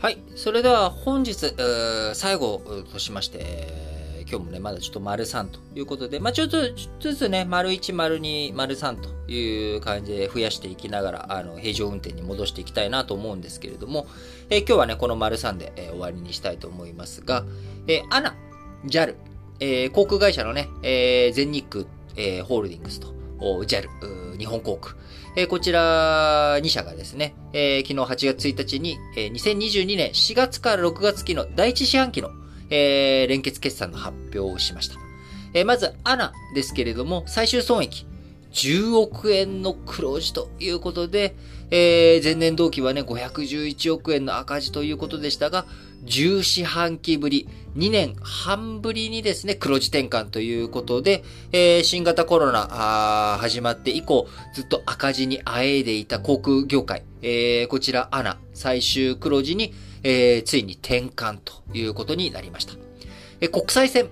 はい。それでは本日、最後としまして、今日もね、まだちょっと丸3ということで、まあちょっとずつね、丸1、丸2、丸3という感じで増やしていきながら、あの、平常運転に戻していきたいなと思うんですけれども、えー、今日はね、この丸3で、えー、終わりにしたいと思いますが、えー、アナ、JAL、えー、航空会社のね、えー、全日空、えー、ホールディングスと、JAL、日本航空、え、こちら2社がですね、え、昨日8月1日に、えー、2022年4月から6月期の第一四半期のえ、連結決算の発表をしました。え、まず、アナですけれども、最終損益、10億円の黒字ということで、えー、前年同期はね、511億円の赤字ということでしたが、10四半期ぶり、2年半ぶりにですね、黒字転換ということで、えー、新型コロナ始まって以降、ずっと赤字にあえいでいた航空業界、えー、こちらアナ、最終黒字に、えー、ついに転換ということになりました。え国際線、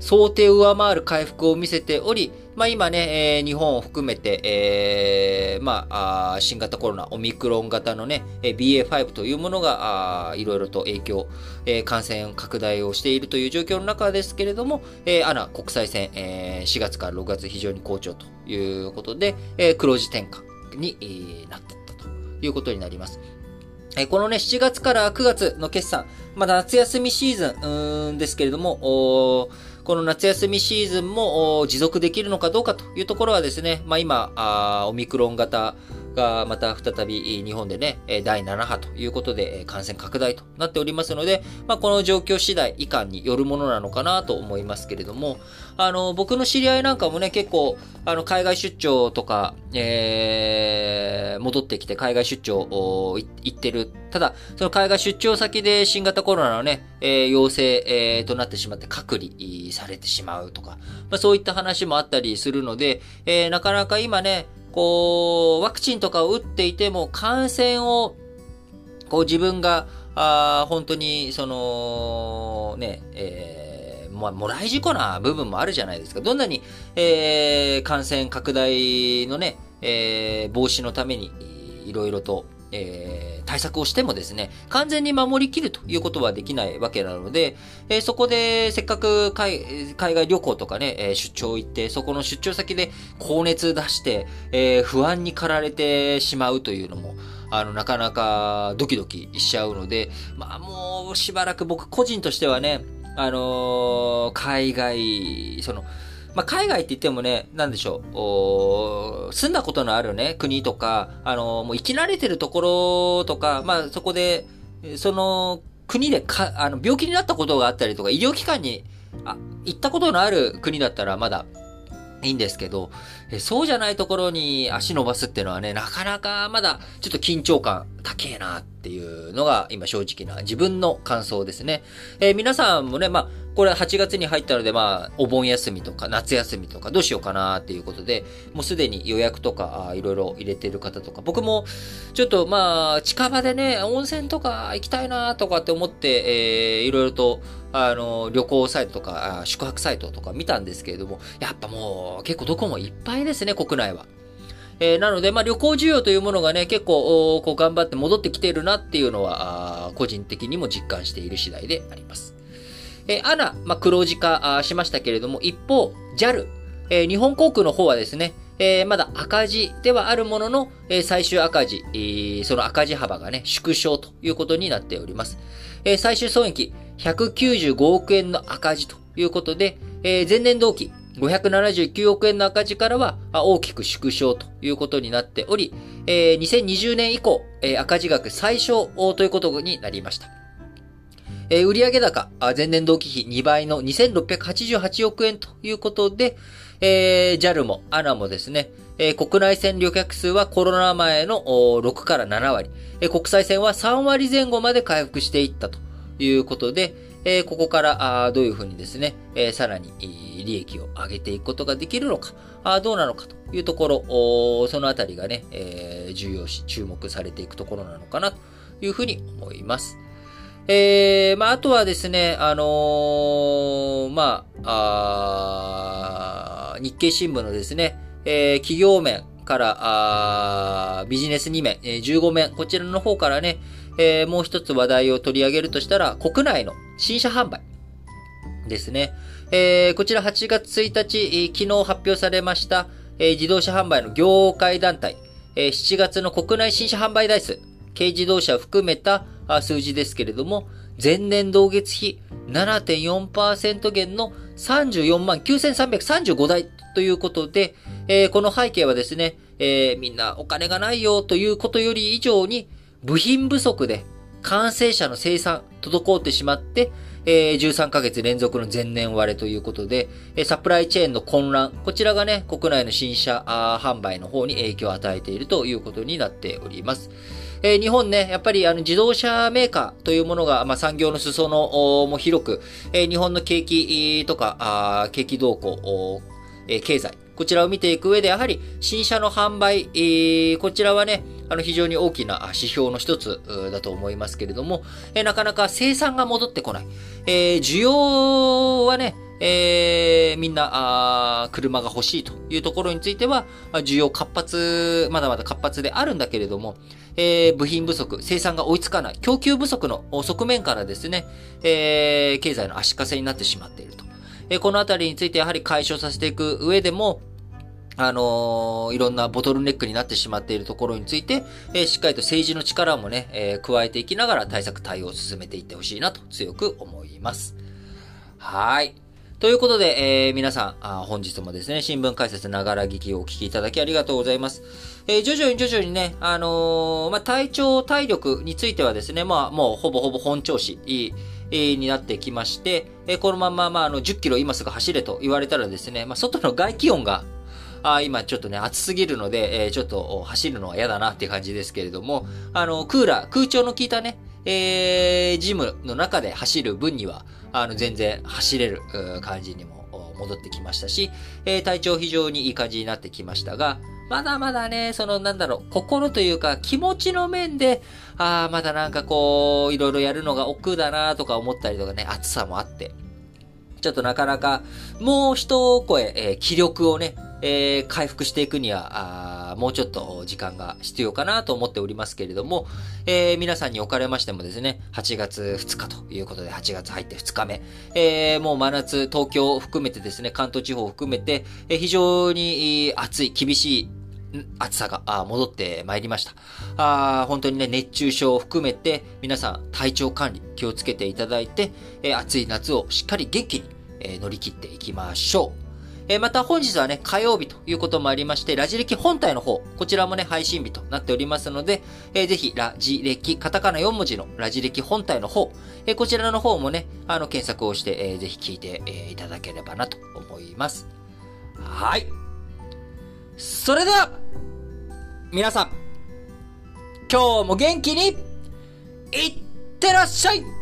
想定を上回る回復を見せており、まあ今ね、えー、日本を含めて、えー、まあ新型コロナ、オミクロン型のね、BA.5 というものが、あいろいろと影響、えー、感染拡大をしているという状況の中ですけれども、えー、アナ国際線、え、4月から6月非常に好調ということで、えー、黒字転換に、なっていったということになります。このね、7月から9月の決算、まだ夏休みシーズン、ですけれども、この夏休みシーズンも持続できるのかどうかというところはですね、まあ今、オミクロン型がまた再び日本でね、第7波ということで感染拡大となっておりますので、まあ、この状況次第以下によるものなのかなと思いますけれども、あの、僕の知り合いなんかもね、結構、あの、海外出張とか、えー、戻ってきて海外出張行ってる。ただ、その海外出張先で新型コロナのね、えー、陽性、えー、となってしまって隔離されてしまうとか、まあ、そういった話もあったりするので、えー、なかなか今ね、こう、ワクチンとかを打っていても感染を、こう自分が、あ本当に、その、ね、えー、まあ、もらい事故な部分もあるじゃないですか。どんなに、えー、感染拡大のね、えー、防止のために、いろいろと、えー対策をしてもですね、完全に守りきるということはできないわけなので、えー、そこでせっかく海外旅行とかね、えー、出張行って、そこの出張先で高熱出して、えー、不安に駆られてしまうというのも、あの、なかなかドキドキしちゃうので、まあもうしばらく僕個人としてはね、あの海外、その、まあ、海外って言ってもね、なんでしょう、住んだことのあるね、国とか、あの、もう生き慣れてるところとか、まあ、そこで、その、国でか、あの、病気になったことがあったりとか、医療機関に、あ、行ったことのある国だったらまだ、いいんですけど、えそうじゃないところに足伸ばすっていうのはね、なかなかまだちょっと緊張感高えなっていうのが今正直な自分の感想ですね。えー、皆さんもね、まあ、これ8月に入ったので、まあ、お盆休みとか夏休みとかどうしようかなっていうことで、もうすでに予約とかいろいろ入れてる方とか、僕もちょっとまあ、近場でね、温泉とか行きたいなとかって思って、えー、いろいろと、あの、旅行サイトとか、宿泊サイトとか見たんですけれども、やっぱもう結構どこもいっぱいですね、国内は。えー、なので、まあ、旅行需要というものがね、結構、こう頑張って戻ってきているなっていうのは、個人的にも実感している次第であります。えー、アナ、まあ、黒字化しましたけれども、一方、JAL、えー、日本航空の方はですね、えー、まだ赤字ではあるものの、えー、最終赤字、えー、その赤字幅がね、縮小ということになっております。えー、最終損益195億円の赤字ということで、えー、前年同期579億円の赤字からは大きく縮小ということになっており、えー、2020年以降、えー、赤字額最小ということになりました。えー、売上高、前年同期比2倍の2688億円ということで、えー、JAL も ANA もですね、えー、国内線旅客数はコロナ前の6から7割、えー、国際線は3割前後まで回復していったということで、えー、ここからあどういうふうにですね、えー、さらに利益を上げていくことができるのか、あどうなのかというところ、そのあたりがね、えー、重要視、注目されていくところなのかなというふうに思います。えー、まあ、あとはですね、あのー、まあ、あ日経新聞のですね、えー、企業面、から、あビジネス2面、えー、15面、こちらの方からね、えー、もう一つ話題を取り上げるとしたら、国内の新車販売ですね。えー、こちら8月1日、昨日発表されました、えー、自動車販売の業界団体、えー、7月の国内新車販売台数、軽自動車を含めた数字ですけれども、前年同月比7.4%減の34万9335台ということで、えー、この背景はですね、えー、みんなお金がないよということより以上に、部品不足で完成車の生産滞ってしまって、えー、13ヶ月連続の前年割れということで、えサプライチェーンの混乱、こちらがね、国内の新車販売の方に影響を与えているということになっております。え、日本ね、やっぱりあの自動車メーカーというものが、まあ、産業の裾野も広く、え、日本の景気とか、あ景気動向、え、経済、こちらを見ていく上で、やはり新車の販売、えー、こちらはね、あの非常に大きな指標の一つだと思いますけれども、えー、なかなか生産が戻ってこない。えー、需要はね、えー、みんなあ、車が欲しいというところについては、需要活発、まだまだ活発であるんだけれども、えー、部品不足、生産が追いつかない、供給不足の側面からですね、えー、経済の足かせになってしまっていると。え、このあたりについてやはり解消させていく上でも、あのー、いろんなボトルネックになってしまっているところについて、えー、しっかりと政治の力もね、えー、加えていきながら対策対応を進めていってほしいなと強く思います。はい。ということで、えー、皆さんあ、本日もですね、新聞解説ながら聞きをお聞きいただきありがとうございます。えー、徐々に徐々にね、あのー、まあ、体調、体力についてはですね、まあ、もうほぼほぼ本調子になってきまして、えこのまま、まあ、あの、10キロ今すぐ走れと言われたらですね、まあ、外の外気温が、あ今ちょっとね、暑すぎるので、えー、ちょっと走るのは嫌だなっていう感じですけれども、あの、クーラー、空調の効いたね、えー、ジムの中で走る分には、あの、全然走れる感じにも戻ってきましたし、えー、体調非常にいい感じになってきましたが、まだまだね、そのなんだろう、心というか気持ちの面で、ああ、まだなんかこう、いろいろやるのが億劫だなとか思ったりとかね、暑さもあって、ちょっとなかなか、もう一声、えー、気力をね、えー、回復していくには、もうちょっと時間が必要かなと思っておりますけれども、えー、皆さんにおかれましてもですね、8月2日ということで、8月入って2日目、えー、もう真夏、東京を含めてですね、関東地方を含めて、え、非常に暑い、厳しい暑さが戻ってまいりました。あ本当にね、熱中症を含めて、皆さん体調管理気をつけていただいて、えー、暑い夏をしっかり元気に、えー、乗り切っていきましょう。えまた本日はね、火曜日ということもありまして、ラジ歴本体の方、こちらもね、配信日となっておりますので、えー、ぜひ、ラジ歴、カタカナ4文字のラジ歴本体の方、えー、こちらの方もね、あの、検索をして、えー、ぜひ聞いて、えー、いただければなと思います。はい。それでは、皆さん、今日も元気に、いってらっしゃい